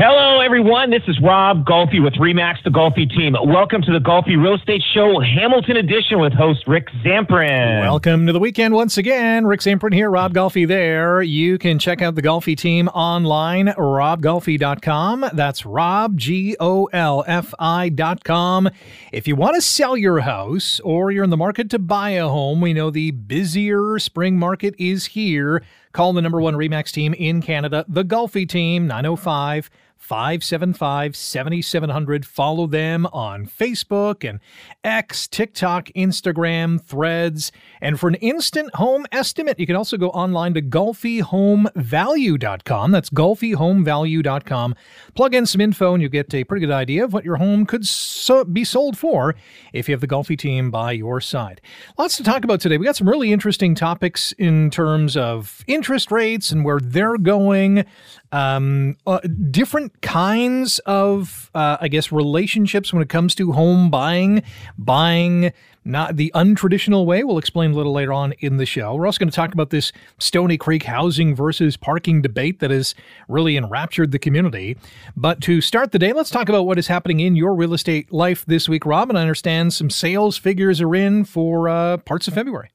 Hello, everyone. This is Rob Golfi with Remax the Golfi team. Welcome to the Golfi Real Estate Show Hamilton Edition with host Rick Zamperin. Welcome to the weekend once again. Rick Zamperin here, Rob Golfi there. You can check out the Golfi team online, robgolfi.com. That's Rob, G O L F I.com. If you want to sell your house or you're in the market to buy a home, we know the busier spring market is here. Call the number one Remax team in Canada, the Golfi team, 905 575 7700. Follow them on Facebook and X, TikTok, Instagram, Threads. And for an instant home estimate, you can also go online to golfihomevalue.com. That's golfihomevalue.com. Plug in some info and you get a pretty good idea of what your home could so be sold for if you have the Golfi team by your side. Lots to talk about today. We got some really interesting topics in terms of interest rates and where they're going um, uh, different kinds of, uh, I guess, relationships when it comes to home buying, buying not the untraditional way. We'll explain a little later on in the show. We're also going to talk about this Stoney Creek housing versus parking debate that has really enraptured the community. But to start the day, let's talk about what is happening in your real estate life this week. Robin, I understand some sales figures are in for uh, parts of February.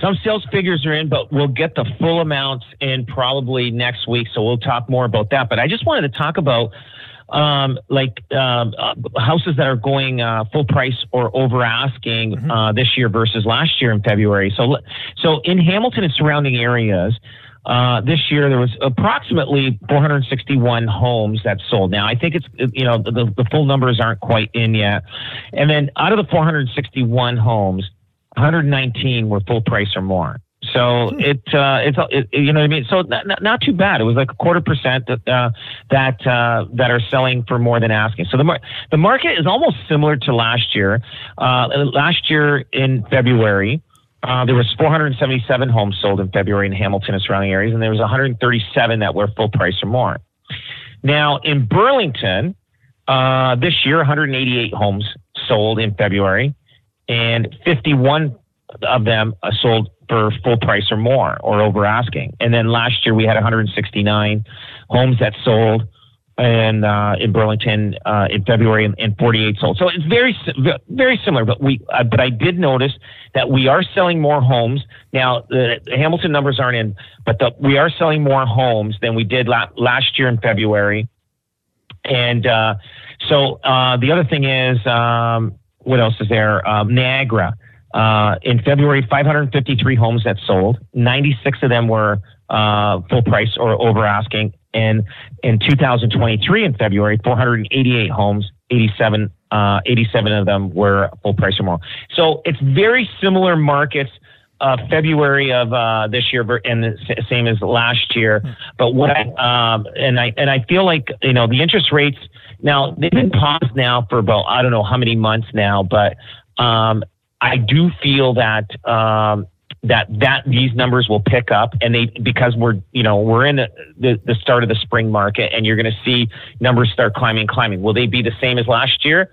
Some sales figures are in, but we'll get the full amounts in probably next week. So we'll talk more about that. But I just wanted to talk about um, like um, uh, houses that are going uh, full price or over asking mm-hmm. uh, this year versus last year in February. So, so in Hamilton and surrounding areas. Uh, this year there was approximately 461 homes that sold. Now I think it's you know the, the full numbers aren't quite in yet, and then out of the 461 homes, 119 were full price or more. So hmm. it, uh, it's, it, you know what I mean? So not, not, too bad. It was like a quarter percent that, uh, that, uh, that are selling for more than asking. So the, mar- the market is almost similar to last year. Uh, last year in February, uh, there was 477 homes sold in February in Hamilton and surrounding areas, and there was 137 that were full price or more. Now in Burlington, uh, this year, 188 homes sold in February and 51 of them sold for full price or more or over asking. And then last year we had 169 homes that sold and uh, in Burlington uh, in February and, and, 48 sold. So it's very very similar. But we uh, but I did notice that we are selling more homes now. The, the Hamilton numbers aren't in, but the, we are selling more homes than we did la- last year in February. And uh, so uh, the other thing is. Um, what else is there? Um, Niagara. Uh, in February, 553 homes that sold. 96 of them were uh, full price or over asking. And in 2023, in February, 488 homes, 87, uh, 87 of them were full price or more. So it's very similar markets. Uh, February of uh, this year and the same as last year. Hmm. But what I um, and I and I feel like you know the interest rates now they've been paused now for about I don't know how many months now, but um, I do feel that um, that that these numbers will pick up, and they because we're you know we're in the, the, start of the spring market, and you're going to see numbers start climbing, climbing. Will they be the same as last year?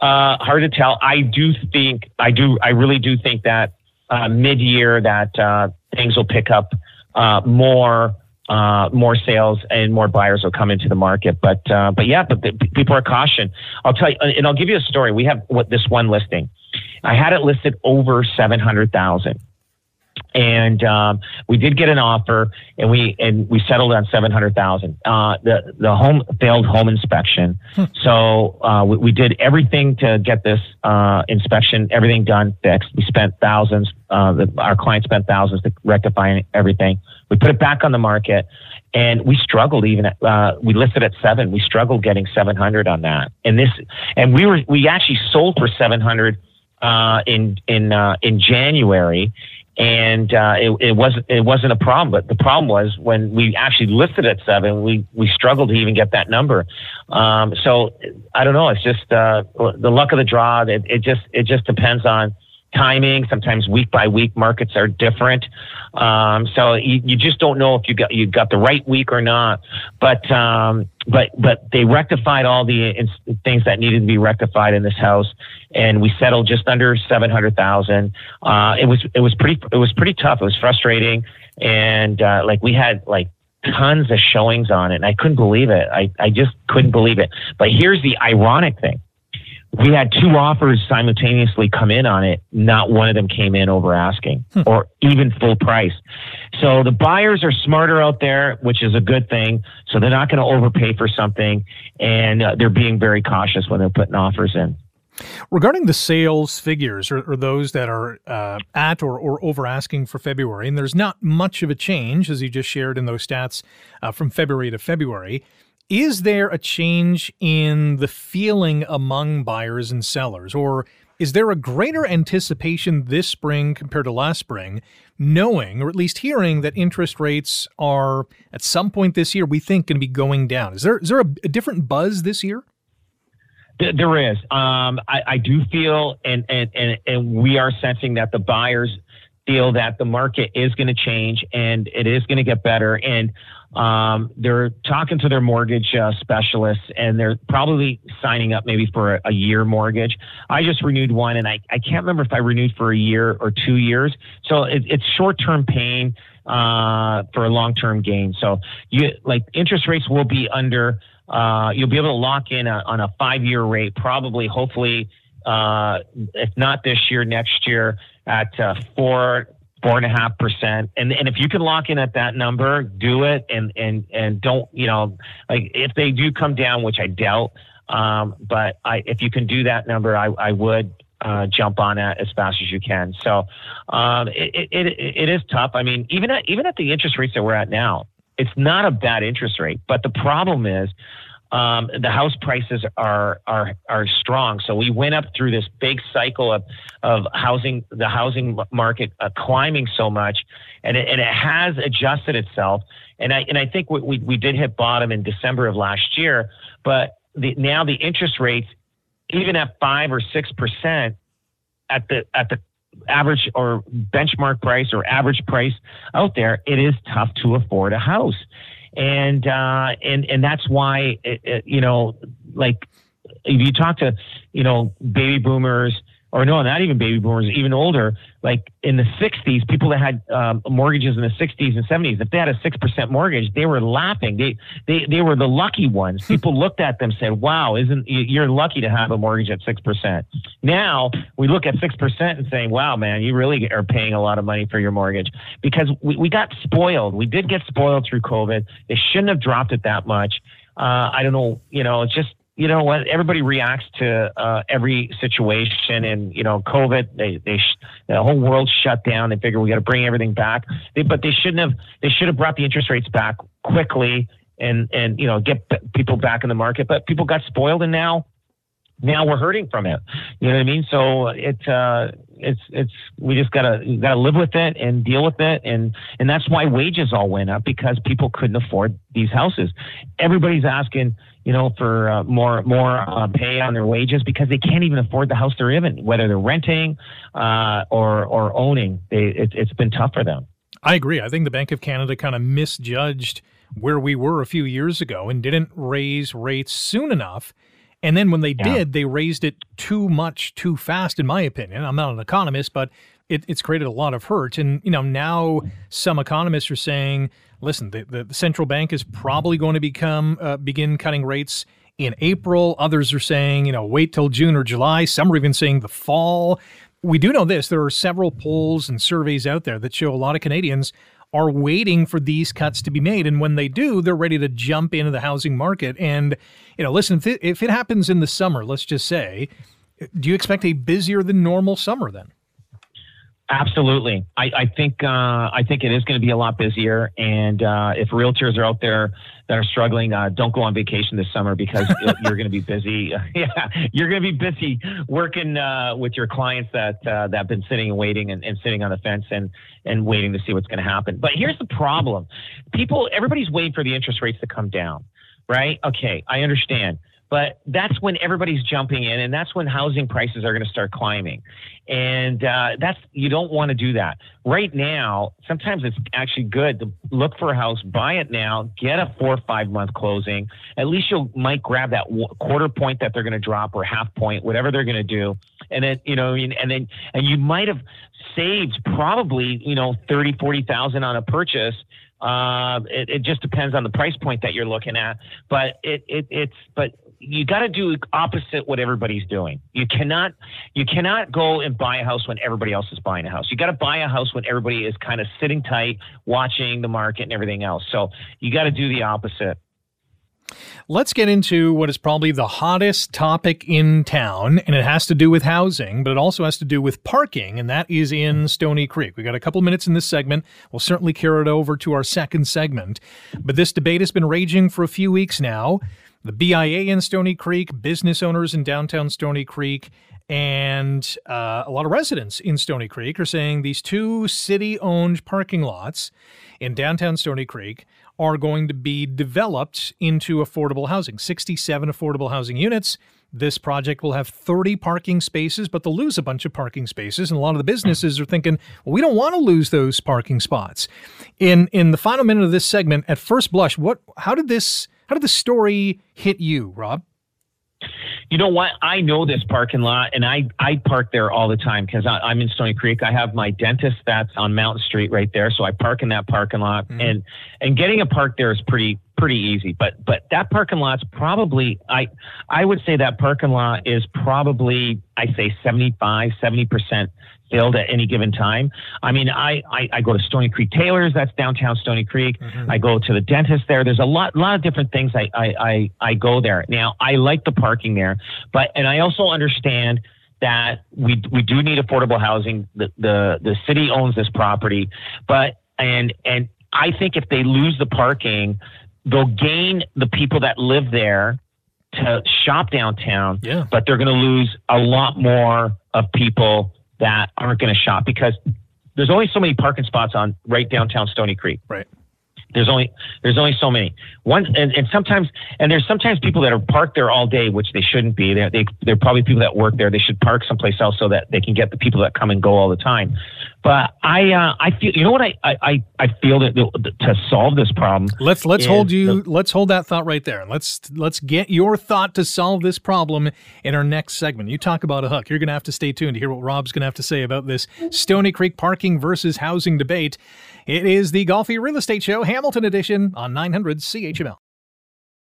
Uh, hard to tell. I do think I do I really do think that uh, mid year that uh, things will pick up uh, more uh, more sales and more buyers will come into the market. But uh, but yeah, but people are caution. I'll tell you, and I'll give you a story. We have what this one listing. I had it listed over seven hundred thousand and um, we did get an offer, and we and we settled on seven hundred thousand. Uh, the the home failed home inspection, hmm. so uh, we, we, did everything to get this uh, inspection, everything done, fixed. We spent thousands. Uh, the, our client spent thousands to rectify everything. We put it back on the market, and we struggled. Even at, uh, we listed at seven. We struggled getting seven hundred on that, and this, and we were we actually sold for seven hundred uh, in in in January and uh, it, it wasn't it wasn't a problem. But the problem was when we actually listed at seven, we we struggled to even get that number. Um, so I don't know. It's just uh, the luck of the draw. It, it just it just depends on timing. Sometimes week by week markets are different. Um, so you, you just don't know if you got you got the right week or not. But um, but but they rectified all the ins- things that needed to be rectified in this house, and we settled just under seven hundred thousand. Uh, it was it was pretty it was pretty tough. It was frustrating, and uh, like we had like tons of showings on it, and I couldn't believe it. I I just couldn't believe it. But here's the ironic thing we had two offers simultaneously come in on it. Not one of them came in over asking hmm. or even full price. So the buyers are smarter out there, which is a good thing. So they're not going to overpay for something and uh, they're being very cautious when they're putting offers in. Regarding the sales figures or, or those that are uh, at or, or over asking for February, and there's not much of a change as you just shared in those stats uh, from February to February. Is there a change in the feeling among buyers and sellers, or is there a greater anticipation this spring compared to last spring, knowing or at least hearing that interest rates are at some point this year we think going to be going down? Is there is there a, a different buzz this year? There is. Um, I, I, do feel, and, and and and we are sensing that the buyers feel that the market is going to change and it is going to get better. And um, they're talking to their mortgage uh, specialists and they're probably signing up maybe for a, a, year mortgage. I just renewed one and I, I can't remember if I renewed for a year or two years. So it, it's short term pain uh, for a long term gain. So you like interest rates will be under. Uh, you'll be able to lock in a, on a five year rate, probably, hopefully, uh, if not this year, next year at uh, four four and a half percent. And and if you can lock in at that number, do it. And and and don't you know like if they do come down, which I doubt. Um, but I if you can do that number, I I would. Uh, jump on that as fast as you can. So um, it, it, it is tough. I mean, even at, even at the interest rates that we're at now, it's not a bad interest rate. But the problem is um, the house prices are are are strong. So we went up through this big cycle of of housing, the housing market uh, climbing so much, and it, and it has adjusted itself. And I and I think we, we, we did hit bottom in December of last year, but the, now the interest rates, even at five or six percent, at the at the average or benchmark price or average price out there, it is tough to afford a house and uh, and and that's why it, it, you know, like if you talk to you know baby boomers or no, not even baby boomers, even older, like in the 60s, people that had um, mortgages in the 60s and 70s, if they had a 6% mortgage, they were laughing. They, they, they were the lucky ones. People looked at them said, wow, isn't, you're lucky to have a mortgage at 6%. Now we look at 6% and saying, wow, man, you really are paying a lot of money for your mortgage because we, we got spoiled. We did get spoiled through COVID. They shouldn't have dropped it that much. Uh, I don't know, you know, it's just, you know what? Everybody reacts to uh, every situation, and you know, COVID. They they sh- the whole world shut down. They figure we got to bring everything back. They, but they shouldn't have. They should have brought the interest rates back quickly and and you know get people back in the market. But people got spoiled, and now now we're hurting from it. You know what I mean? So it's uh, it's it's we just gotta gotta live with it and deal with it, and and that's why wages all went up because people couldn't afford these houses. Everybody's asking you know, for uh, more more uh, pay on their wages because they can't even afford the house they're in, whether they're renting uh, or or owning. They, it, it's been tough for them. I agree. I think the Bank of Canada kind of misjudged where we were a few years ago and didn't raise rates soon enough. And then when they yeah. did, they raised it too much too fast, in my opinion. I'm not an economist, but it, it's created a lot of hurt. And, you know, now some economists are saying listen, the, the, the central bank is probably going to become uh, begin cutting rates in April. Others are saying, you know, wait till June or July. Some are even saying the fall. We do know this. There are several polls and surveys out there that show a lot of Canadians are waiting for these cuts to be made. And when they do, they're ready to jump into the housing market. And, you know, listen, if it, happens in the summer, let's just say, do you expect a busier than normal summer then? Absolutely, I, I think uh, I think it is going to be a lot busier. And uh, if realtors are out there that are struggling, uh, don't go on vacation this summer because you're going to be busy. yeah, you're going to be busy working uh, with your clients that uh, that have been sitting and waiting and, and sitting on the fence and and waiting to see what's going to happen. But here's the problem: people, everybody's waiting for the interest rates to come down, right? Okay, I understand. But that's when everybody's jumping in, and that's when housing prices are going to start climbing. And uh, that's you don't want to do that right now. Sometimes it's actually good to look for a house, buy it now, get a four or five month closing. At least you might grab that quarter point that they're going to drop or half point, whatever they're going to do, and then you know, and then and you might have saved probably you know thirty, forty thousand on a purchase uh, it, it, just depends on the price point that you're looking at, but it, it it's but you got to do opposite what everybody's doing. You cannot you cannot go and buy a house when everybody else is buying a house. You got to buy a house when everybody is kind of sitting tight, watching the market and everything else. So you got to do the opposite. Let's get into what is probably the hottest topic in town, and it has to do with housing, but it also has to do with parking, and that is in Stoney Creek. We got a couple minutes in this segment. We'll certainly carry it over to our second segment, but this debate has been raging for a few weeks now. The BIA in Stoney Creek, business owners in downtown Stoney Creek, and uh, a lot of residents in Stoney Creek are saying these two city owned parking lots in downtown Stoney Creek are going to be developed into affordable housing 67 affordable housing units. This project will have 30 parking spaces, but they'll lose a bunch of parking spaces. And a lot of the businesses are thinking, well, we don't want to lose those parking spots. In in the final minute of this segment, at first blush, what how did this how did the story hit you, Rob? You know what? I know this parking lot, and I I park there all the time because I'm in Stoney Creek. I have my dentist that's on Mountain Street right there, so I park in that parking lot, mm-hmm. and and getting a park there is pretty pretty easy. But but that parking lot's probably I I would say that parking lot is probably I say 75 70 percent filled at any given time. I mean, I, I, I go to Stoney Creek Taylor's, that's downtown Stoney Creek. Mm-hmm. I go to the dentist there. There's a lot, lot of different things I, I, I, I go there. Now, I like the parking there, but, and I also understand that we, we do need affordable housing. The, the, the city owns this property, but, and, and I think if they lose the parking, they'll gain the people that live there to shop downtown, yeah. but they're going to lose a lot more of people that aren't going to shop because there's only so many parking spots on right downtown Stoney Creek. Right. There's only there's only so many. One and, and sometimes and there's sometimes people that are parked there all day, which they shouldn't be. They're, they they're probably people that work there. They should park someplace else so that they can get the people that come and go all the time. But I uh, I feel you know what I I I feel that to solve this problem. Let's let's hold you the, let's hold that thought right there. Let's let's get your thought to solve this problem in our next segment. You talk about a hook. You're going to have to stay tuned to hear what Rob's going to have to say about this Stoney Creek parking versus housing debate. It is the Golfi Real Estate Show, Hamilton Edition on 900 CHML.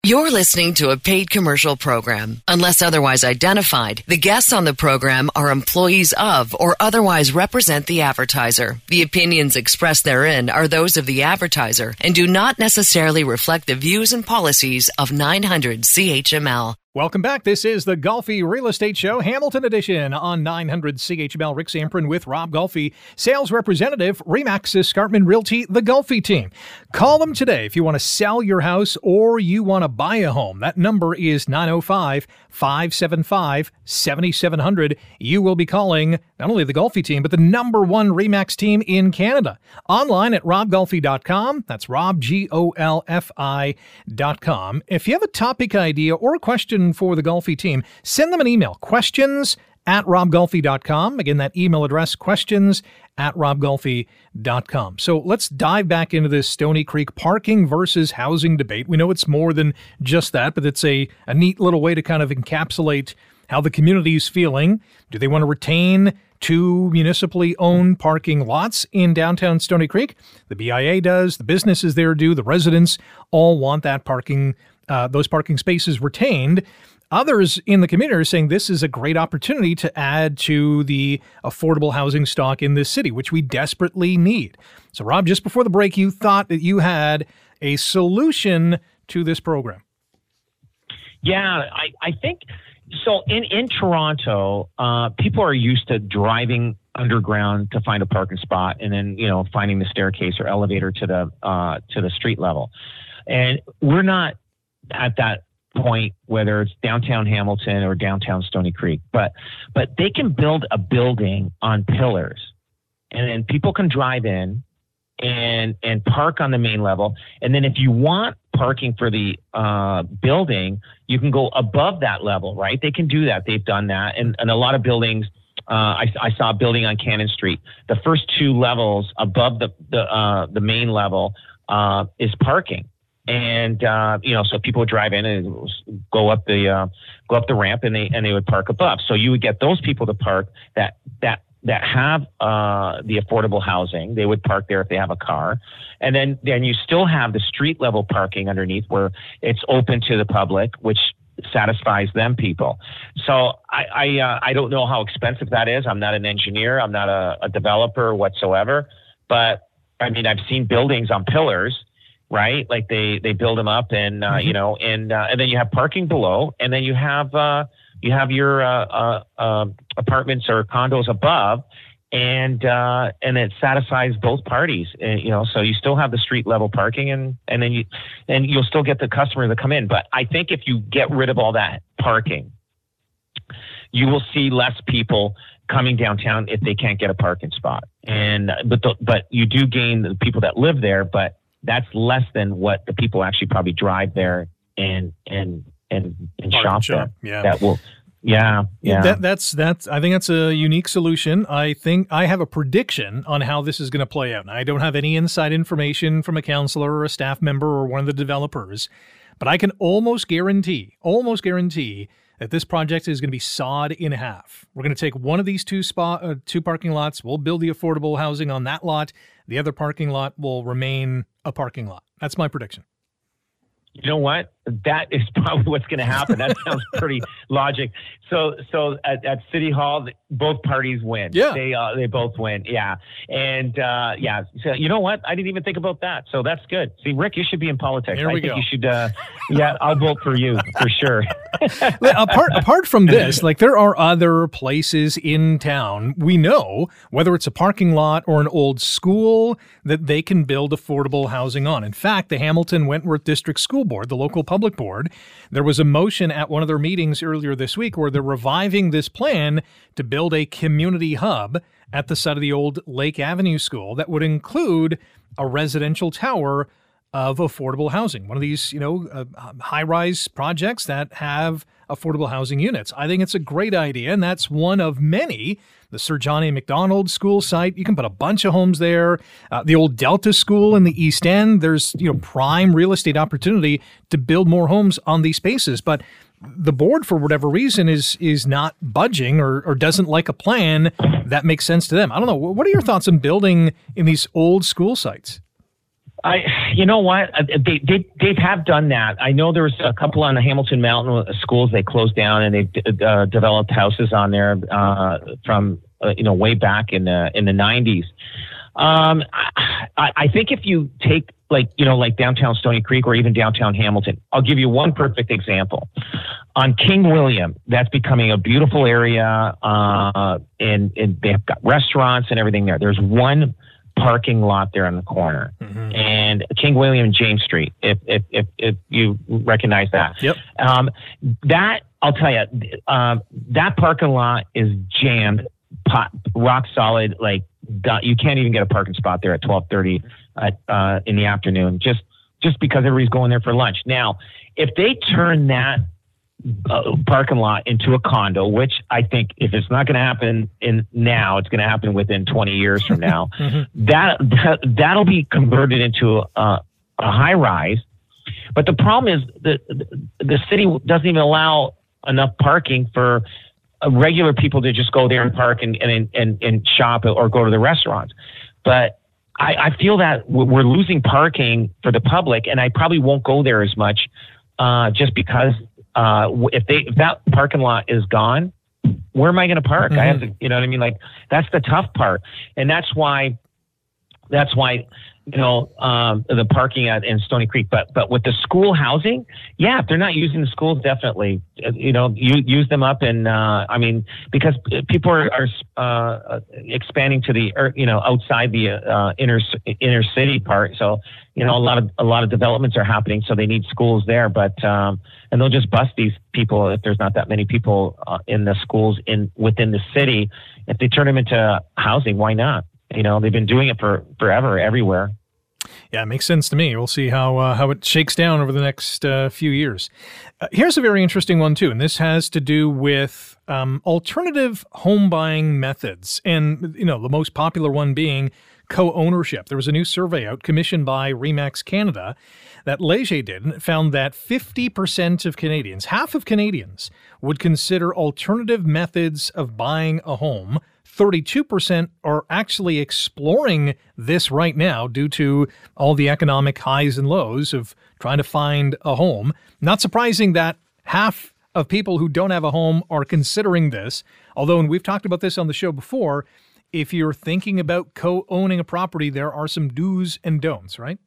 You're listening to a paid commercial program. Unless otherwise identified, the guests on the program are employees of or otherwise represent the advertiser. The opinions expressed therein are those of the advertiser and do not necessarily reflect the views and policies of 900 CHML. Welcome back. This is the Golfi Real Estate Show, Hamilton Edition on 900 CHML. Rick Zamperin with Rob Golfi, sales representative, Remax Escarpment Realty, the Golfi team. Call them today if you want to sell your house or you want to buy a home. That number is 905 575 7700. You will be calling not only the Golfi team, but the number one Remax team in Canada. Online at robgolfi.com. That's Rob. If you have a topic idea or a question, question for the Golfi team, send them an email. Questions at robgolfi.com. Again, that email address, questions at robgolfi.com. So let's dive back into this Stoney Creek parking versus housing debate. We know it's more than just that, but it's a, a neat little way to kind of encapsulate how the community is feeling. Do they want to retain two municipally owned parking lots in downtown Stony Creek? The BIA does, the businesses there do, the residents all want that parking uh, those parking spaces retained. Others in the community are saying this is a great opportunity to add to the affordable housing stock in this city, which we desperately need. So, Rob, just before the break, you thought that you had a solution to this program. Yeah, I, I think so. In in Toronto, uh, people are used to driving underground to find a parking spot, and then you know finding the staircase or elevator to the uh, to the street level. And we're not at that point, whether it's downtown Hamilton or downtown Stoney Creek. But but they can build a building on pillars, and then people can drive in and and park on the main level. And then if you want parking for the uh, building, you can go above that level, right? They can do that. They've done that, and and a lot of buildings. Uh, I, I saw a building on Cannon Street. The first two levels above the the uh, the main level uh, is parking, and uh, you know, so people would drive in and go up the uh, go up the ramp, and they and they would park above. So you would get those people to park that that that have uh, the affordable housing. They would park there if they have a car, and then then you still have the street level parking underneath where it's open to the public, which satisfies them people. So I I, uh, I don't know how expensive that is. I'm not an engineer. I'm not a, a developer whatsoever. But I mean, I've seen buildings on pillars right? Like they they build them up, and uh, mm-hmm. you know, and uh, and then you have parking below, and then you have uh, you have your uh, uh, um, apartments or condos above, and uh, and it satisfies both parties. And, you know, so you still have the street level parking, and and then you and you'll still get the customer to come in. But I think if you get rid of all that parking, you will see less people coming downtown if they can't get a parking spot. And but the, but you do gain the people that live there, but that's less than what the people actually probably drive there and and and, and shop, shop there. Yeah. That will yeah, yeah. That, that's that's. I think that's a unique solution. I think I have a prediction on how this is going to play out. I don't have any inside information from a counselor or a staff member or one of the developers, but I can almost guarantee, almost guarantee that this project is going to be sawed in half. We're going to take one of these two spot, uh, two parking lots. We'll build the affordable housing on that lot. The other parking lot will remain a parking lot. That's my prediction. You know what? That is probably what's going to happen. That sounds pretty logic. So, so at, at, City Hall, both parties win. Yeah, they uh, they both win. Yeah, and uh, yeah. So you know what? I didn't even think about that. So that's good. See, Rick, you should be in politics. There we I think go. you should. Uh, yeah, I'll vote for you for sure. apart apart from this, like there are other places in town we know whether it's a parking lot or an old school that they can build affordable housing on. In fact, the Hamilton Wentworth District School Board, the local public board, there was a motion at one of their meetings earlier this week where they're reviving this plan to build a community hub at the site of the old Lake Avenue School that would include a residential tower of affordable housing. One of these, you know, uh, high-rise projects that have affordable housing units. I think it's a great idea, and that's one of many. The Sir John A. School site, you can put a bunch of homes there. Uh, the old Delta School in the East End, there's you know prime real estate opportunity to build more homes on these spaces. But the board, for whatever reason, is is not budging or, or doesn't like a plan that makes sense to them. I don't know. What are your thoughts on building in these old school sites? I, you know what, uh, they they they have done that. I know there was a couple on the Hamilton Mountain schools they closed down and they uh, developed houses on there uh, from uh, you know way back in the in the nineties. Um, I, I think if you take like you know like downtown Stoney Creek or even downtown Hamilton, I'll give you one perfect example. On King William, that's becoming a beautiful area, uh, and, and they've got restaurants and everything there. There's one parking lot there on the corner mm-hmm. and King William and James Street. If, if, if, if you recognize that, yep. Um, that I'll tell you, um, that parking lot is jammed, pot, rock solid. Like you can't even get a parking spot there at twelve thirty uh, in the afternoon, just just because everybody's going there for lunch. Now, if they turn that uh, parking lot into a condo, which I think if it's not going to happen in now, it's going to happen within 20 years from now. mm-hmm. that, that that'll be converted into a, a high rise. But the problem is that the city doesn't even allow enough parking for uh, regular people to just go there and park and, and, and, and shop or go to the restaurants. But I, I feel that we're losing parking for the public, and I probably won't go there as much uh, just because uh, if they if that parking lot is gone, where am I going to park? Mm-hmm. I have to, you know what I mean? Like that's the tough part, and that's why that's why you know um, the parking at in Stoney Creek. But but with the school housing, yeah, if they're not using the schools, definitely you know you use them up. And uh, I mean because people are, are uh, expanding to the you know outside the uh, inner inner city part, so you know a lot of a lot of developments are happening, so they need schools there. But um, and they'll just bust these people if there's not that many people uh, in the schools in within the city. If they turn them into housing, why not? You know, they've been doing it for forever everywhere. Yeah, it makes sense to me. We'll see how uh, how it shakes down over the next uh, few years. Uh, here's a very interesting one too, and this has to do with um, alternative home buying methods, and you know the most popular one being co-ownership. There was a new survey out commissioned by Remax Canada that Leger did, and found that 50% of Canadians, half of Canadians, would consider alternative methods of buying a home 32% are actually exploring this right now due to all the economic highs and lows of trying to find a home. Not surprising that half of people who don't have a home are considering this. Although, and we've talked about this on the show before, if you're thinking about co owning a property, there are some do's and don'ts, right?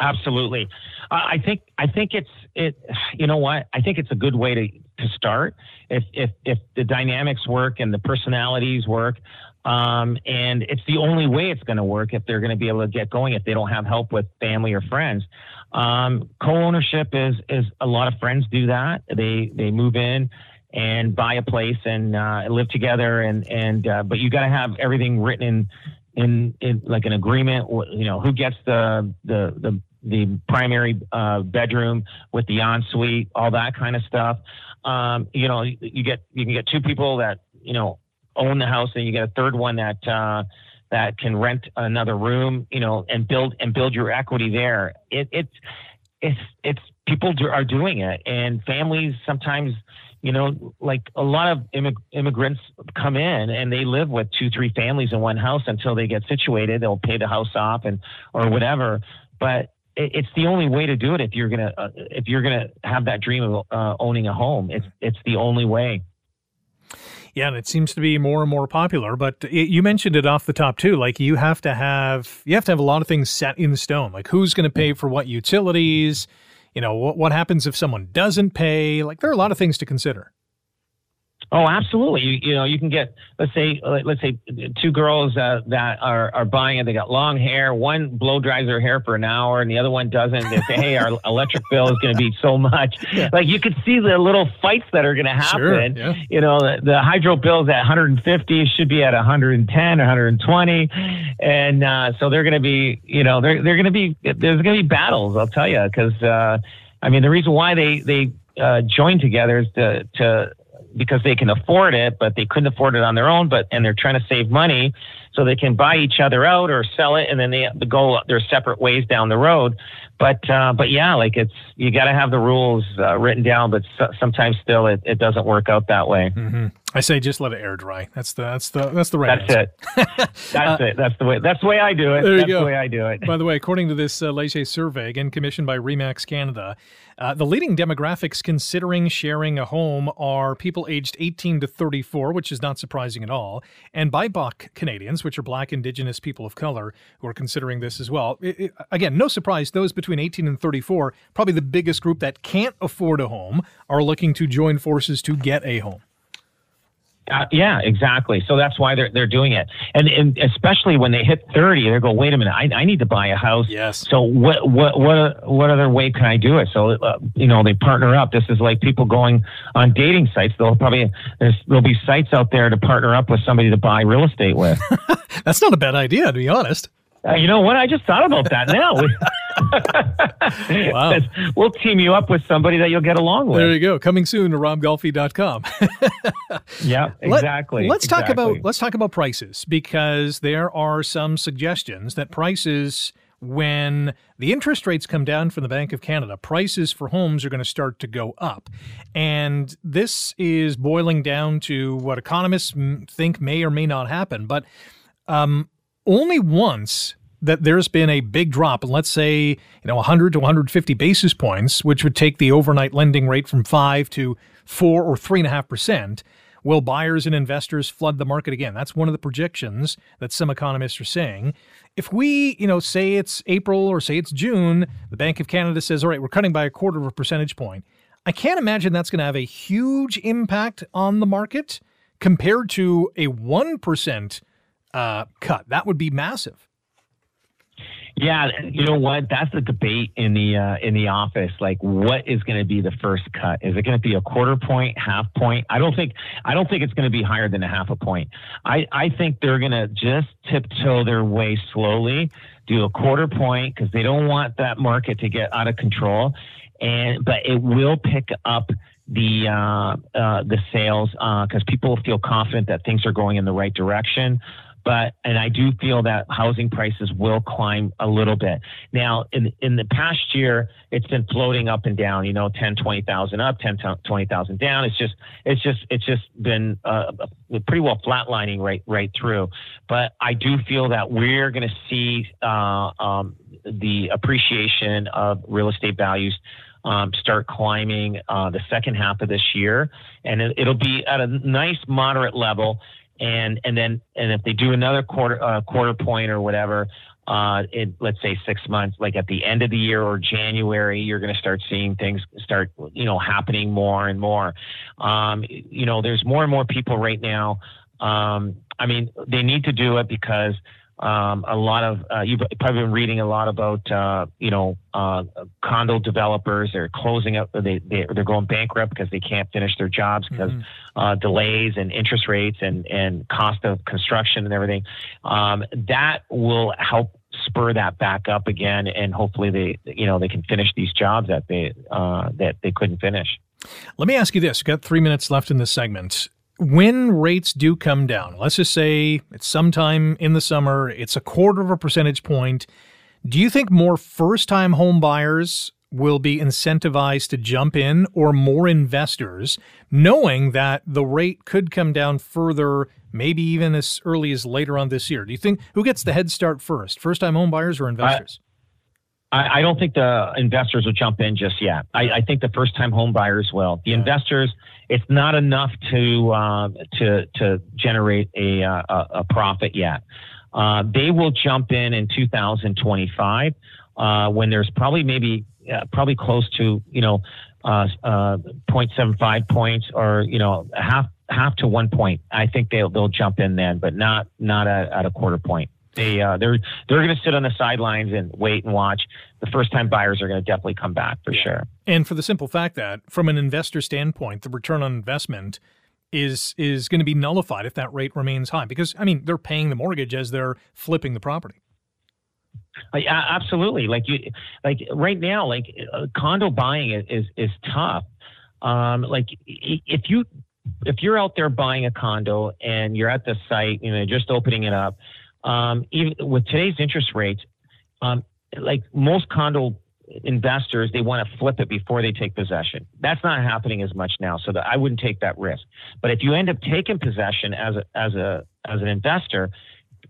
Absolutely. I think I think it's it. You know what? I think it's a good way to to start if if if the dynamics work and the personalities work. Um, and it's the only way it's going to work if they're going to be able to get going if they don't have help with family or friends. Um, co-ownership is is a lot of friends do that. They they move in and buy a place and uh, live together and and uh, but you got to have everything written in in, in like an agreement. You know who gets the the the the primary uh, bedroom with the ensuite, all that kind of stuff. Um, you know, you get you can get two people that you know own the house, and you get a third one that uh, that can rent another room. You know, and build and build your equity there. It, it's it's it's people do, are doing it, and families sometimes you know, like a lot of immig- immigrants come in and they live with two, three families in one house until they get situated. They'll pay the house off and or whatever. But it's the only way to do it if you're gonna uh, if you're gonna have that dream of uh, owning a home. It's it's the only way. Yeah, and it seems to be more and more popular. But it, you mentioned it off the top too. Like you have to have you have to have a lot of things set in stone. Like who's going to pay for what utilities? You know what what happens if someone doesn't pay? Like there are a lot of things to consider. Oh, absolutely. You, you know, you can get let's say let's say two girls uh, that are, are buying it. They got long hair. One blow dries her hair for an hour, and the other one doesn't. They say, "Hey, our electric bill is going to be so much." Yeah. Like you could see the little fights that are going to happen. Sure, yeah. You know, the, the hydro bill is at 150, should be at 110 or 120, and uh, so they're going to be, you know, they're they're going to be there's going to be battles. I'll tell you, because uh, I mean, the reason why they they uh, join together is to to because they can afford it, but they couldn't afford it on their own. But and they're trying to save money, so they can buy each other out or sell it, and then they go their separate ways down the road. But uh, but yeah, like it's you got to have the rules uh, written down, but so, sometimes still it, it doesn't work out that way. Mm-hmm. I say just let it air dry. That's the that's the that's the right. That's answer. it. that's uh, it. That's the way. That's the way I do it. There you that's go. the way I do it. By the way, according to this uh, Leger survey, again commissioned by Remax Canada, uh, the leading demographics considering sharing a home are people aged 18 to 34, which is not surprising at all, and BIPOC Canadians, which are Black, Indigenous, people of color, who are considering this as well. It, it, again, no surprise, those between 18 and 34, probably the biggest group that can't afford a home, are looking to join forces to get a home. Uh, yeah, exactly. So that's why they're they're doing it, and, and especially when they hit thirty, they go, "Wait a minute, I, I need to buy a house." Yes. So what what what what other way can I do it? So uh, you know, they partner up. This is like people going on dating sites. They'll probably there'll be sites out there to partner up with somebody to buy real estate with. that's not a bad idea, to be honest. Uh, you know what? I just thought about that now. wow. We'll team you up with somebody that you'll get along with. There you go. Coming soon to robgolfi.com. yeah, exactly. Let, us exactly. talk about let's talk about prices because there are some suggestions that prices when the interest rates come down from the Bank of Canada, prices for homes are going to start to go up. And this is boiling down to what economists think may or may not happen. But um, only once that there's been a big drop, let's say you know 100 to 150 basis points, which would take the overnight lending rate from five to four or three and a half percent. Will buyers and investors flood the market again? That's one of the projections that some economists are saying. If we, you know, say it's April or say it's June, the Bank of Canada says, all right, we're cutting by a quarter of a percentage point. I can't imagine that's going to have a huge impact on the market compared to a 1% uh, cut. That would be massive. Yeah, you know what? That's the debate in the uh, in the office. Like, what is going to be the first cut? Is it going to be a quarter point, half point? I don't think I don't think it's going to be higher than a half a point. I I think they're going to just tiptoe their way slowly do a quarter point because they don't want that market to get out of control. And but it will pick up the uh, uh, the sales because uh, people feel confident that things are going in the right direction. But and I do feel that housing prices will climb a little bit. Now, in in the past year, it's been floating up and down. You know, 10, 20,000 up, 10, 20,000 down. It's just it's just it's just been uh, pretty well flatlining right right through. But I do feel that we're going to see uh, um, the appreciation of real estate values um, start climbing uh, the second half of this year, and it, will be at a nice moderate level. And and then and if they do another quarter uh, quarter point or whatever, uh, in let's say six months, like at the end of the year or January, you're going to start seeing things start, you know, happening more and more. Um, you know, there's more and more people right now. Um, I mean, they need to do it because um, a lot of uh, you've probably been reading a lot about uh, you know uh, condo developers. They're closing up. They, they they're going bankrupt because they can't finish their jobs because mm-hmm. uh, delays and interest rates and and cost of construction and everything. Um, that will help spur that back up again, and hopefully they you know they can finish these jobs that they uh, that they couldn't finish. Let me ask you this: We've got three minutes left in this segment when rates do come down, let's just say it's sometime in the summer, it's a quarter of a percentage point. Do you think more first time home buyers will be incentivized to jump in or more investors knowing that the rate could come down further, maybe even as early as later on this year? Do you think who gets the head start first, first time home buyers or investors? I, I, don't think the investors will jump in just yet. I, I think the first time home buyers will. The yeah. investors, it's not enough to uh, to to generate a uh, a, a profit yet. Uh, they will jump in in 2025 uh, when there's probably maybe uh, probably close to you know uh, 0.75 points or you know half half to one point. I think they'll they'll jump in then, but not not at, at a quarter point they uh, they're they're going to sit on the sidelines and wait and watch. The first time buyers are going to definitely come back for yeah. sure. And for the simple fact that, from an investor standpoint, the return on investment is is going to be nullified if that rate remains high because I mean they're paying the mortgage as they're flipping the property. Absolutely. Like you, like right now, like uh, condo buying is is, is tough. Um, like if you if you're out there buying a condo and you're at the site, you know, just opening it up, um, even with today's interest rates, um, like most condo investors, they want to flip it before they take possession. That's not happening as much now, so that I wouldn't take that risk. But if you end up taking possession as a as a as an investor,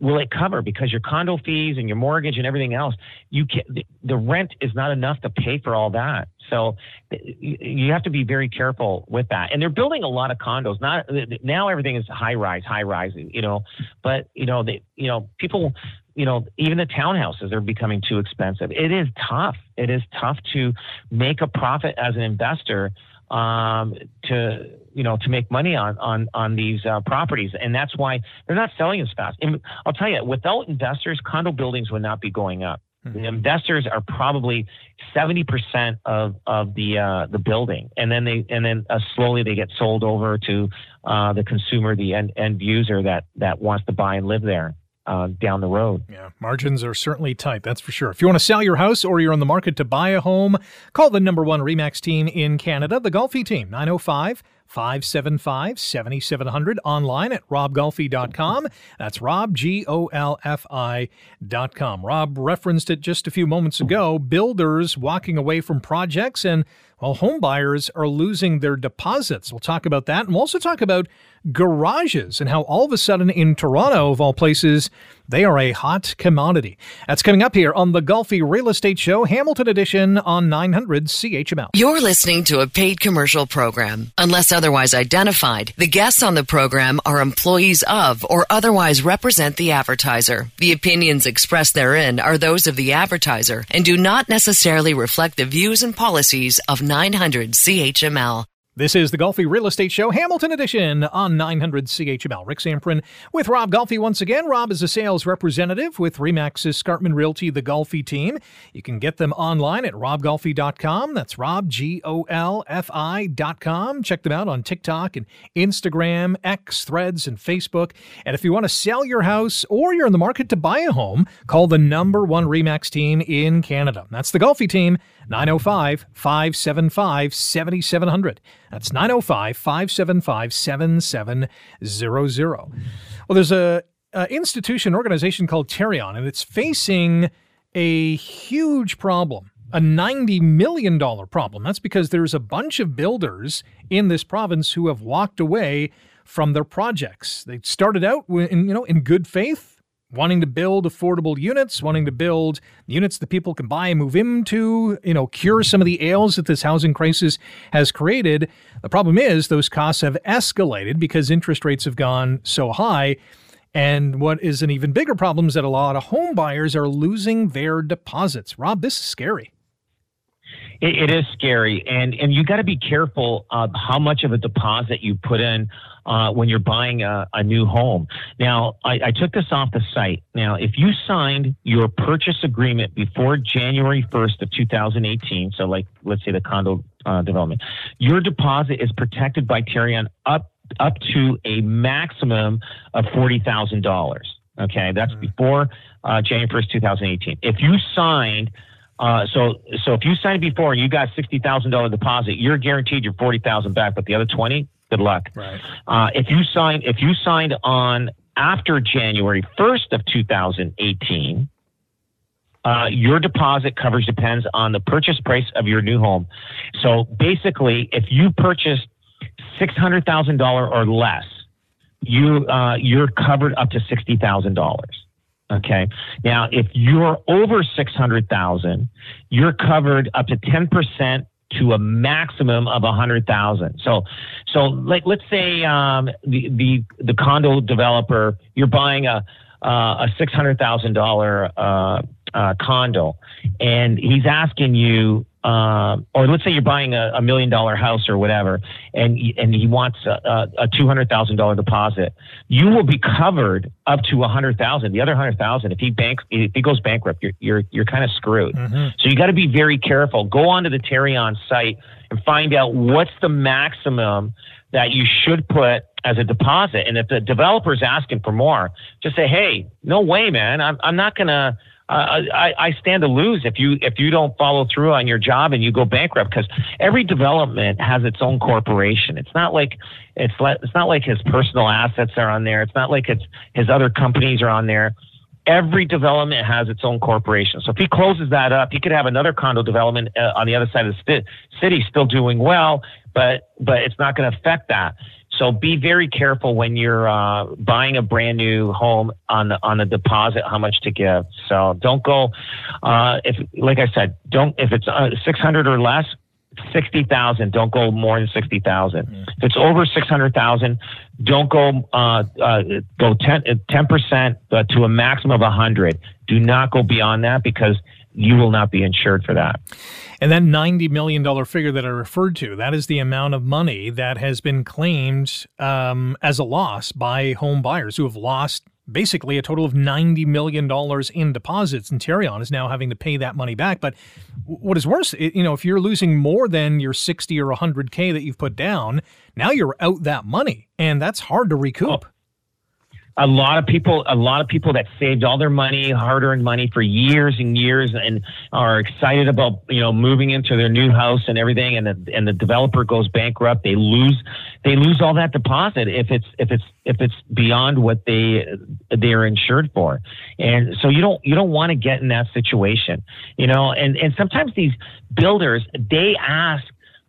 will it cover? Because your condo fees and your mortgage and everything else you can the, rent is not enough to pay for all that. So you have to be very careful with that. And they're building a lot of condos. Not now everything is high rise high rise you know but you know they you know people you know even the townhouses are becoming too expensive. It is tough. It is tough to make a profit as an investor um, to you know to make money on on on these uh, properties, and that's why they're not selling as fast. And I'll tell you, without investors, condo buildings would not be going up. Mm-hmm. The investors are probably seventy percent of of the uh, the building, and then they and then uh, slowly they get sold over to uh, the consumer, the end end user that that wants to buy and live there uh, down the road. Yeah, margins are certainly tight, that's for sure. If you want to sell your house or you're on the market to buy a home, call the number one REMAX team in Canada, the Golfi team, 905 575 7700 online at robgolfi.com. That's Rob, G O L F I.com. Rob referenced it just a few moments ago. Builders walking away from projects and well, home buyers are losing their deposits. We'll talk about that. And we'll also talk about garages and how all of a sudden in Toronto, of all places, they are a hot commodity. That's coming up here on the Golfi Real Estate Show, Hamilton Edition on 900 CHML. You're listening to a paid commercial program. Unless otherwise identified, the guests on the program are employees of or otherwise represent the advertiser. The opinions expressed therein are those of the advertiser and do not necessarily reflect the views and policies of 900 CHML. This is the Golfi Real Estate Show, Hamilton Edition on 900 CHML. Rick Zamperin with Rob Golfi once again. Rob is a sales representative with Remax Escarpment Realty, the Golfi team. You can get them online at robgolfi.com. That's Rob, G O L F I.com. Check them out on TikTok and Instagram, X, Threads, and Facebook. And if you want to sell your house or you're in the market to buy a home, call the number one Remax team in Canada. That's the Golfi team, 905 575 7700. That's 905 575 7700. Well, there's a, a institution, organization called Tarion, and it's facing a huge problem a $90 million problem. That's because there's a bunch of builders in this province who have walked away from their projects. They started out in, you know, in good faith wanting to build affordable units, wanting to build units that people can buy and move into, you know, cure some of the ails that this housing crisis has created. The problem is those costs have escalated because interest rates have gone so high. And what is an even bigger problem is that a lot of home buyers are losing their deposits. Rob, this is scary. It, it is scary, and and you got to be careful of how much of a deposit you put in uh, when you're buying a, a new home. Now, I, I, took this off the site. Now, if you signed your purchase agreement before January 1st of 2018, so like let's say the condo uh, development, your deposit is protected by Tarion up up to a maximum of forty thousand dollars. Okay, that's mm-hmm. before uh, January 1st, 2018. If you signed uh, so, so if you signed before and you got sixty thousand dollar deposit, you're guaranteed your forty thousand back. But the other twenty, good luck. Right. Uh, if you signed if you signed on after January 1st of 2018, uh, your deposit coverage depends on the purchase price of your new home. So basically, if you purchased six hundred thousand dollar or less, you uh, you're covered up to sixty thousand dollars. Okay. Now, if you're over six hundred thousand, you're covered up to ten percent to a maximum of a hundred thousand. So, so like let's say um, the the the condo developer, you're buying a uh, a six hundred thousand uh, uh, condo, and he's asking you uh, or let's say you're buying a, a, million dollar house or whatever, and and he wants a, a two hundred thousand dollar deposit, you will be covered up to a hundred thousand. The other hundred thousand, if he bank if he goes bankrupt, you're you're you're kind of screwed. Mm-hmm. So you got to be very careful. Go onto the Tarion site and find out what's the maximum that you should put as a deposit. And if the developer is asking for more, just say, hey, no way, man, I'm I'm not gonna I, I stand to lose if you if you don't follow through on your job and you go bankrupt because every development has its own corporation. It's not like it's it's not like his personal assets are on there. It's not like it's his other companies are on there. Every development has its own corporation. So if he closes that up, he could have another condo development uh, on the other side of the city still doing well, but but it's not going to affect that. So be very careful when you're uh, buying a brand new home on the on the deposit, how much to give. So don't go uh, if, like I said, don't if it's uh, six hundred or less, sixty thousand. Don't go more than sixty thousand. Mm. If it's over six hundred thousand, don't go uh, uh, go 10 percent uh, to a maximum of a hundred. Do not go beyond that because you will not be insured for that. And that $90 million figure that I referred to, that is the amount of money that has been claimed um, as a loss by home buyers who have lost basically a total of $90 million in deposits. And Tarion is now having to pay that money back. But what is worse, you know, if you're losing more than your 60 or 100K that you've put down, now you're out that money. And that's hard to recoup. Oh a lot of people, a lot of people that saved all their money, hard-earned money for years and years, and are excited about you know moving into their new house and everything, and the and the developer goes bankrupt. They lose, they lose all that deposit if it's if it's if it's beyond what they they are insured for, and so you don't you don't want to get in that situation, you know. And and sometimes these builders they ask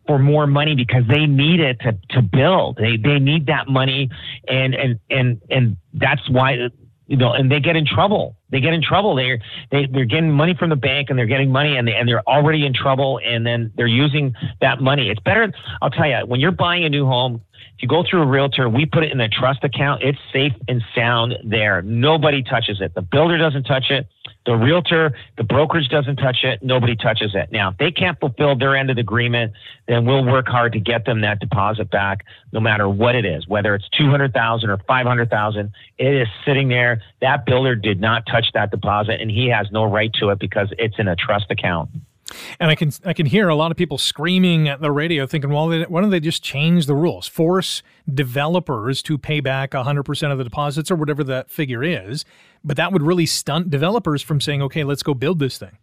for more money because they need it to, to build. They they need that money, and and and and that's why you know, and they get in trouble. They get in trouble. They're they, they're getting money from the bank, and they're getting money, and they and they're already in trouble, and then they're using that money. It's better. I'll tell you, when you're buying a new home, If you go through a realtor, we put it in a trust account. It's safe and sound there. Nobody touches it. The builder doesn't touch it. The realtor, the brokerage doesn't touch it. Nobody touches it. Now, if they can't fulfill their end of the agreement, then we'll work hard to get them that deposit back, no matter what it is, whether it's two hundred thousand or five hundred thousand. It is sitting there. That builder did not touch that deposit, and he has no right to it because it's in a trust account. And I can I can hear a lot of people screaming at the radio, thinking, "Well, why don't they just change the rules, force developers to pay back 100% of the deposits or whatever that figure is?" But that would really stunt developers from saying, "Okay, let's go build this thing."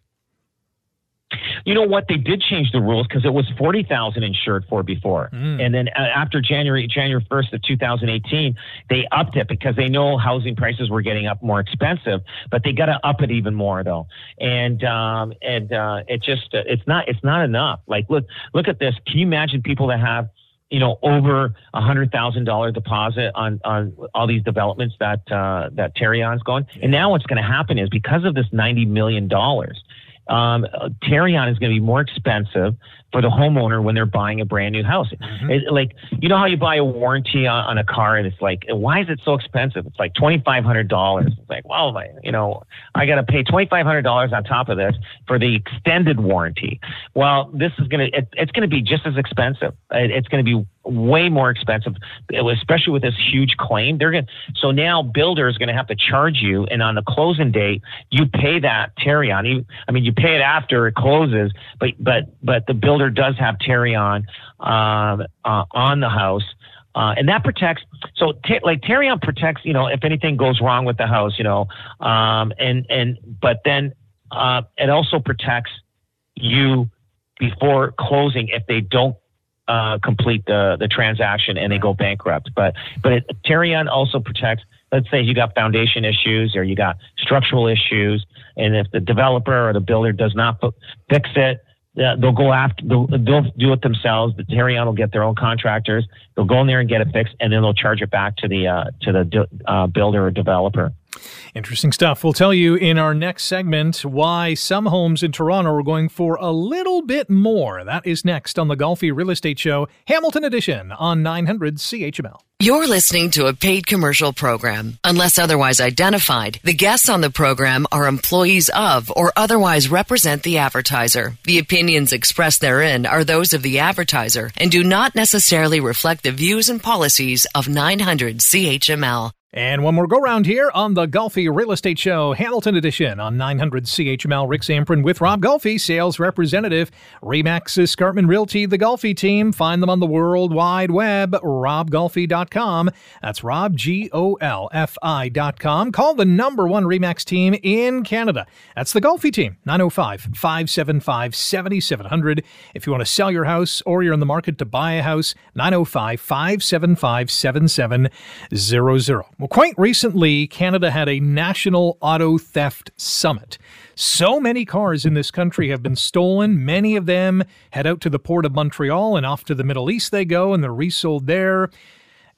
You know what? They did change the rules because it was forty thousand insured for before, mm. and then uh, after January January first of two thousand eighteen, they upped it because they know housing prices were getting up more expensive. But they got to up it even more though, and um, and uh, it just uh, it's not it's not enough. Like look look at this. Can you imagine people that have you know over a hundred thousand dollar deposit on on all these developments that uh, that Tarion's going. And now what's going to happen is because of this ninety million dollars, um, Tarion is going to be more expensive for the homeowner when they're buying a brand new house. Mm-hmm. It, like, you know how you buy a warranty on, on, a car and it's like, why is it so expensive? It's like $2,500. It's like, well, my, you know, I got to pay $2,500 on top of this for the extended warranty. Well, this is going to, it, it's going to be just as expensive. It, it's going to be way more expensive, especially with this huge claim. They're going so now builder is going to have to charge you. And on the closing date, you pay that Tarion. I mean, you pay it after it closes, but, but, but the builder does have Tarion um, uh, on the house. Uh, and that protects. So, t- like Tarion protects, you know, if anything goes wrong with the house, you know, um, and and but then uh, it also protects you before closing if they don't uh, complete the the transaction and they go bankrupt. But but it, Tarion also protects. Let's say you got foundation issues or you got structural issues, and if the developer or the builder does not fix it, uh, they'll go after they'll, they'll do it themselves. The Tarion will get their own contractors. They'll go in there and get it fixed, and then they'll charge it back to the uh, to the uh, builder or developer. Interesting stuff. We'll tell you in our next segment why some homes in Toronto are going for a little bit more. That is next on the Golfi Real Estate Show, Hamilton Edition on 900 CHML. You're listening to a paid commercial program. Unless otherwise identified, the guests on the program are employees of or otherwise represent the advertiser. The opinions expressed therein are those of the advertiser and do not necessarily reflect the views and policies of 900 CHML. And one more go round here on the Golfi Real Estate Show, Hamilton Edition on 900 CHML. Rick Zamperin with Rob Golfi, sales representative, Remax Escarpment Realty, the Golfi team. Find them on the World Wide Web, robgolfi.com. That's Rob, G O L F I.com. Call the number one Remax team in Canada. That's the Golfi team, 905 575 7700. If you want to sell your house or you're in the market to buy a house, 905 575 7700. Well, quite recently, Canada had a national auto theft summit. So many cars in this country have been stolen. Many of them head out to the port of Montreal and off to the Middle East they go and they're resold there.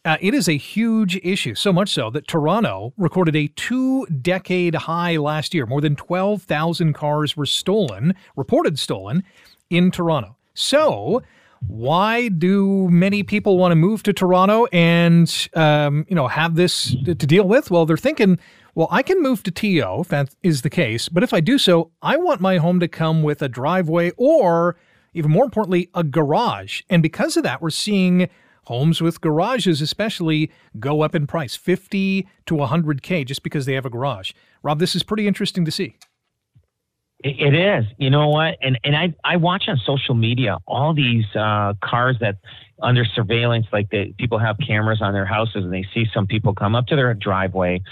Uh, it is a huge issue, so much so that Toronto recorded a two decade high last year. More than 12,000 cars were stolen, reported stolen, in Toronto. So, why do many people want to move to Toronto and um, you know have this to deal with? Well, they're thinking, well, I can move to TO if that is the case, but if I do so, I want my home to come with a driveway or even more importantly, a garage. And because of that, we're seeing homes with garages especially go up in price 50 to 100k just because they have a garage. Rob, this is pretty interesting to see. It is. You know what? And and I I watch on social media all these uh, cars that under surveillance, like the people have cameras on their houses, and they see some people come up to their driveway,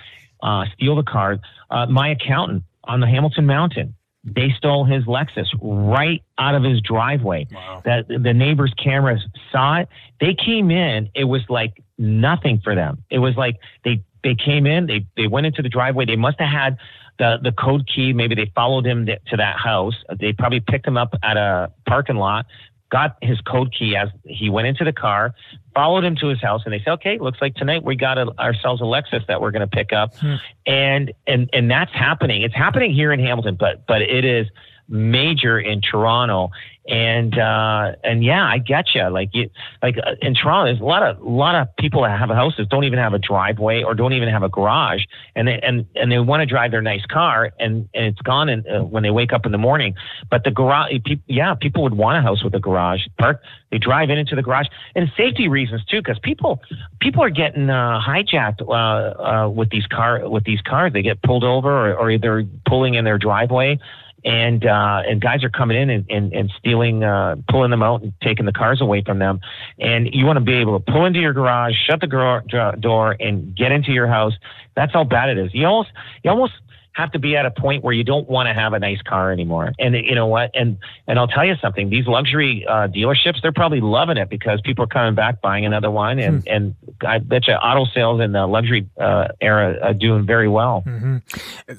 uh, steal the car. Uh, my accountant on the Hamilton Mountain, they stole his Lexus right out of his driveway. Wow. That the neighbor's cameras saw it. They came in. It was like nothing for them. It was like they they came in. They they went into the driveway. They must have had the the code key. Maybe they followed him to that house. They probably picked him up at a parking lot, got his code key as he went into the car, followed him to his house, and they said, "Okay, looks like tonight we got a, ourselves a Lexus that we're going to pick up," hmm. and and and that's happening. It's happening here in Hamilton, but but it is major in Toronto. And uh, and yeah, I get you. Like you, like uh, in Toronto, there's a lot of lot of people that have houses don't even have a driveway or don't even have a garage, and they and and they want to drive their nice car, and and it's gone in, uh, when they wake up in the morning. But the garage, pe- yeah, people would want a house with a garage. Park, they drive in into the garage, and safety reasons too, because people people are getting uh, hijacked uh, uh, with these car with these cars. They get pulled over, or, or they're pulling in their driveway and uh, and guys are coming in and, and, and stealing, uh, pulling them out and taking the cars away from them. And you want to be able to pull into your garage, shut the gar- door, and get into your house. That's how bad it is. You almost you almost have to be at a point where you don't want to have a nice car anymore. And you know what? And and I'll tell you something. These luxury uh, dealerships, they're probably loving it because people are coming back buying another one. And hmm. and I bet you auto sales in the luxury uh, era are doing very well. Mm-hmm.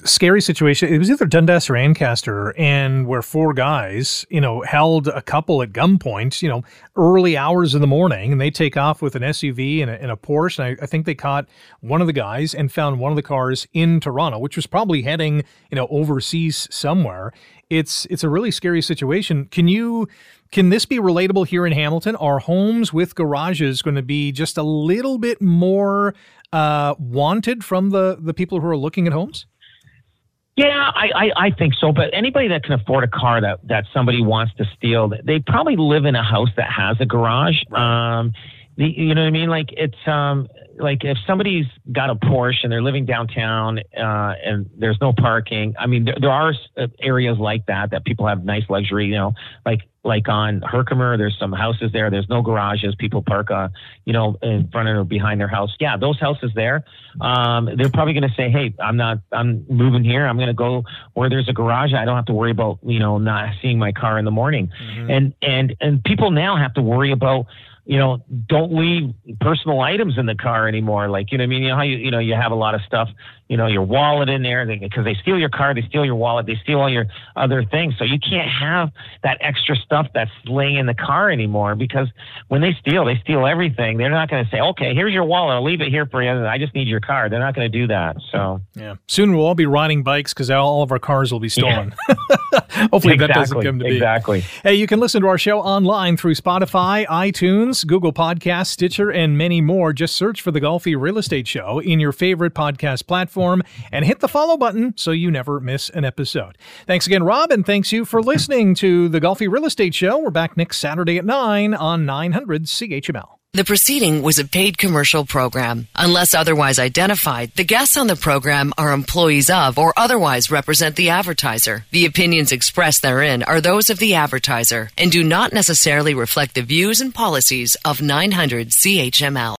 Scary situation. It was either Dundas or Ancaster, and where four guys, you know, held a couple at gunpoint. You know, early hours in the morning, and they take off with an SUV and a, and a Porsche. And I, I think they caught one of the guys and found one of the cars in Toronto, which was probably heading, you know, overseas somewhere. It's it's a really scary situation. Can you can this be relatable here in Hamilton? Are homes with garages going to be just a little bit more uh, wanted from the the people who are looking at homes? Yeah, I, I, I, think so. But anybody that can afford a car that, that somebody wants to steal, they probably live in a house that has a garage. Um, the, you know what I mean? Like it's um, like if somebody's got a Porsche and they're living downtown uh, and there's no parking. I mean, there, there are uh, areas like that that people have nice luxury. You know, like like on Herkimer, there's some houses there. There's no garages. People park, uh, you know, in front of or behind their house. Yeah, those houses there, um, they're probably going to say, "Hey, I'm not. I'm moving here. I'm going to go where there's a garage. I don't have to worry about you know not seeing my car in the morning." Mm-hmm. And and and people now have to worry about you know, don't leave personal items in the car anymore. Like, you know, I mean, you know how you, you know, you have a lot of stuff, you know, your wallet in there because they, they steal your car, they steal your wallet, they steal all your other things. So you can't have that extra stuff that's laying in the car anymore because when they steal, they steal everything. They're not going to say, okay, here's your wallet. I'll leave it here for you. I just need your car. They're not going to do that. So, yeah. Soon we'll all be riding bikes because all of our cars will be stolen. Yeah. Hopefully exactly. that doesn't come to be. Exactly. Hey, you can listen to our show online through Spotify, iTunes, Google Podcast, Stitcher, and many more. Just search for the Golfi Real Estate Show in your favorite podcast platform and hit the follow button so you never miss an episode. Thanks again, Rob, and thanks you for listening to the Golfi Real Estate Show. We're back next Saturday at 9 on 900 CHML. The proceeding was a paid commercial program. Unless otherwise identified, the guests on the program are employees of or otherwise represent the advertiser. The opinions expressed therein are those of the advertiser and do not necessarily reflect the views and policies of 900 CHML.